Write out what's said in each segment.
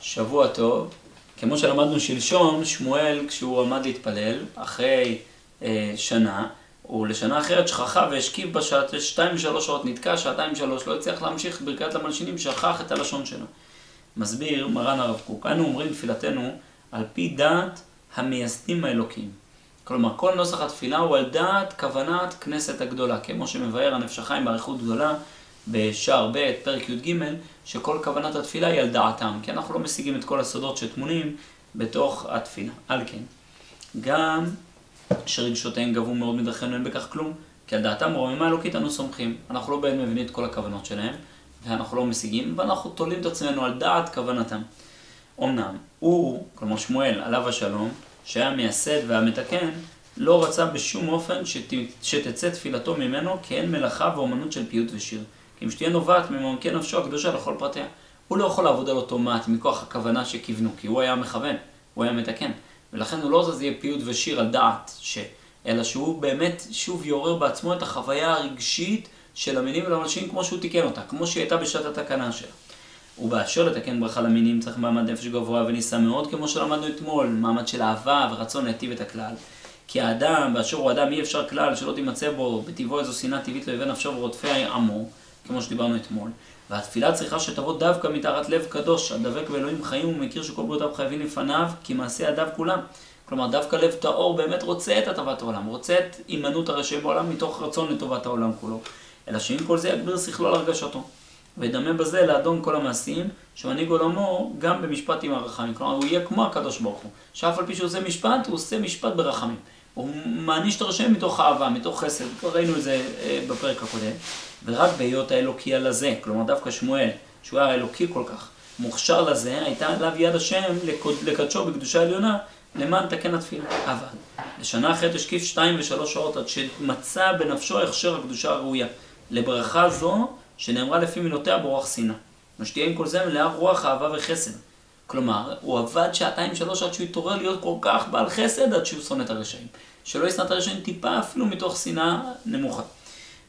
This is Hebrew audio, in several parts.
שבוע טוב. כמו שלמדנו שלשום, שמואל כשהוא עמד להתפלל, אחרי אה, שנה, הוא לשנה אחרת שכחה והשכיב בשעת שתיים ושלוש שעות, נתקע שעתיים ושלוש, לא הצליח להמשיך ברכת למלשינים, שכח את הלשון שלו. מסביר מרן הרב קוק, אנו אומרים תפילתנו על פי דעת המייסדים האלוקים. כלומר, כל נוסח התפילה הוא על דעת כוונת כנסת הגדולה, כמו שמבאר הנפש החיים באריכות גדולה בשער ב', פרק י"ג, שכל כוונת התפילה היא על דעתם, כי אנחנו לא משיגים את כל הסודות שטמונים בתוך התפילה. על כן, גם שרגשותיהם גבו מאוד מדרכינו אין בכך כלום, כי על דעתם רוממה אלוקית אנו סומכים. אנחנו לא באמת מבינים את כל הכוונות שלהם, ואנחנו לא משיגים, ואנחנו תולים את עצמנו על דעת כוונתם. אמנם, הוא, כלומר שמואל, עליו השלום, שהיה מייסד והמתקן, לא רצה בשום אופן שת... שתצא תפילתו ממנו כי אין מלאכה ואומנות של פיוט ושיר. כי אם שתהיה נובעת ממעמקי נפשו הקדושה לכל פרטיה. הוא לא יכול לעבוד על אוטומט מכוח הכוונה שכיוונו, כי הוא היה מכוון, הוא היה מתקן. ולכן הוא לא זז יהיה פיוט ושיר על דעת, ש... אלא שהוא באמת שוב יעורר בעצמו את החוויה הרגשית של המינים ולמלשינים כמו שהוא תיקן אותה, כמו שהיא הייתה בשעת התקנה שלה. ובאשר לתקן ברכה למינים צריך מעמד נפש גבוה ונישא מאוד, כמו שלמדנו אתמול, מעמד של אהבה ורצון להיטיב את הכלל. כי האדם, באשר הוא אדם, אי אפשר כלל שלא תימצא בו בטבעו איזו שנאה טבעית לאויבי נפשו ורודפי עמו, כמו שדיברנו אתמול. והתפילה צריכה שתבוא דווקא מתחת לב קדוש, הדבק באלוהים חיים ומכיר שכל בריאותיו חייבים לפניו, כי מעשי ידיו כולם. כלומר, דווקא לב טהור באמת רוצה את הטבת העולם, רוצה את הימנעות הרשעים בעולם מתוך רצון לטובת העולם כולו. אלא שעם כל זה יגביר שכלו על הרגשתו. וידמה בזה לאדון כל המעשים, שמנהיג עולמו גם במשפט עם הרחמים. כלומר, הוא יהיה כמו הקדוש ברוך הוא, שאף על פי שהוא עושה משפט, הוא עושה משפט ברחמים. הוא מעניש את הרשעים מתוך אהבה, מתוך חסד, כבר ראינו את זה אה, בפרק הקודם. ורק בהיות האלוקי על הזה, כלומר דווקא שמואל, שהוא היה אלוקי כל כך, מוכשר לזה, הייתה עליו יד השם לקדשו בקדושה עליונה, למען תקן התפילה. אבל לשנה אחרת השקיף שתיים ושלוש שעות עד שמצא בנפשו הכשר הקדושה הראויה. לברכה זו שנאמרה לפי מילותיה ברוח שנאה. משתייה עם כל זה מלאה רוח אהבה וחסד. כלומר, הוא עבד שעתיים שלוש עד שהוא התעורר להיות כל כך בעל חסד עד שהוא שונא את הרשעים. שלא ישנא את הרשעים טיפה אפילו מתוך שנאה נמוכה.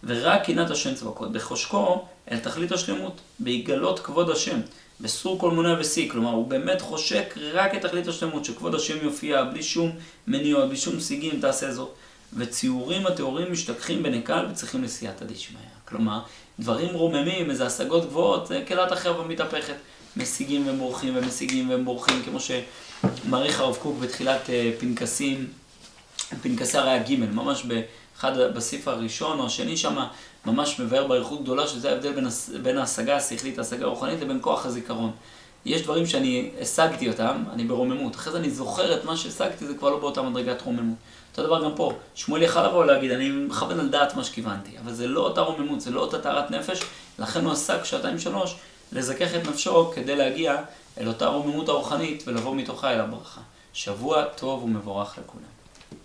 ורק קנאת השם צבקות, בחושקו אל תכלית השלמות, בהיגלות כבוד השם, בסור כל מונה ושיא, כלומר הוא באמת חושק רק את תכלית השלמות, שכבוד השם יופיע בלי שום מניעות, בלי שום סיגים, תעשה זאת. וציורים הטהורים משתכחים בנקל וצריכים לסייעתא דשמיא. כלומר, דברים רוממים, איזה השגות גבוהות, זה כלת החרב המתהפכת. משיגים ומורחים ומשיגים ומורחים, כמו שמעריך הרב קוק בתחילת אה, פנקסים, פנקסי הרי הג', ממש באחד, בסעיף הראשון או השני שם, ממש מבאר באריכות גדולה שזה ההבדל בין, בין ההשגה השכלית, ההשגה הרוחנית, לבין כוח הזיכרון. יש דברים שאני השגתי אותם, אני ברוממות. אחרי זה אני זוכר את מה שהשגתי, זה כבר לא באותה מדרגת רוממות. אותו דבר גם פה. שמואל יכל לבוא ולהגיד, אני מכוון על דעת מה שכיוונתי, אבל זה לא אותה רוממות, זה לא אותה טהרת נפש, לכן הוא עסק שעתיים שלוש לזכך את נפשו כדי להגיע אל אותה רוממות הרוחנית ולבוא מתוכה אל הברכה. שבוע טוב ומבורך לכולם.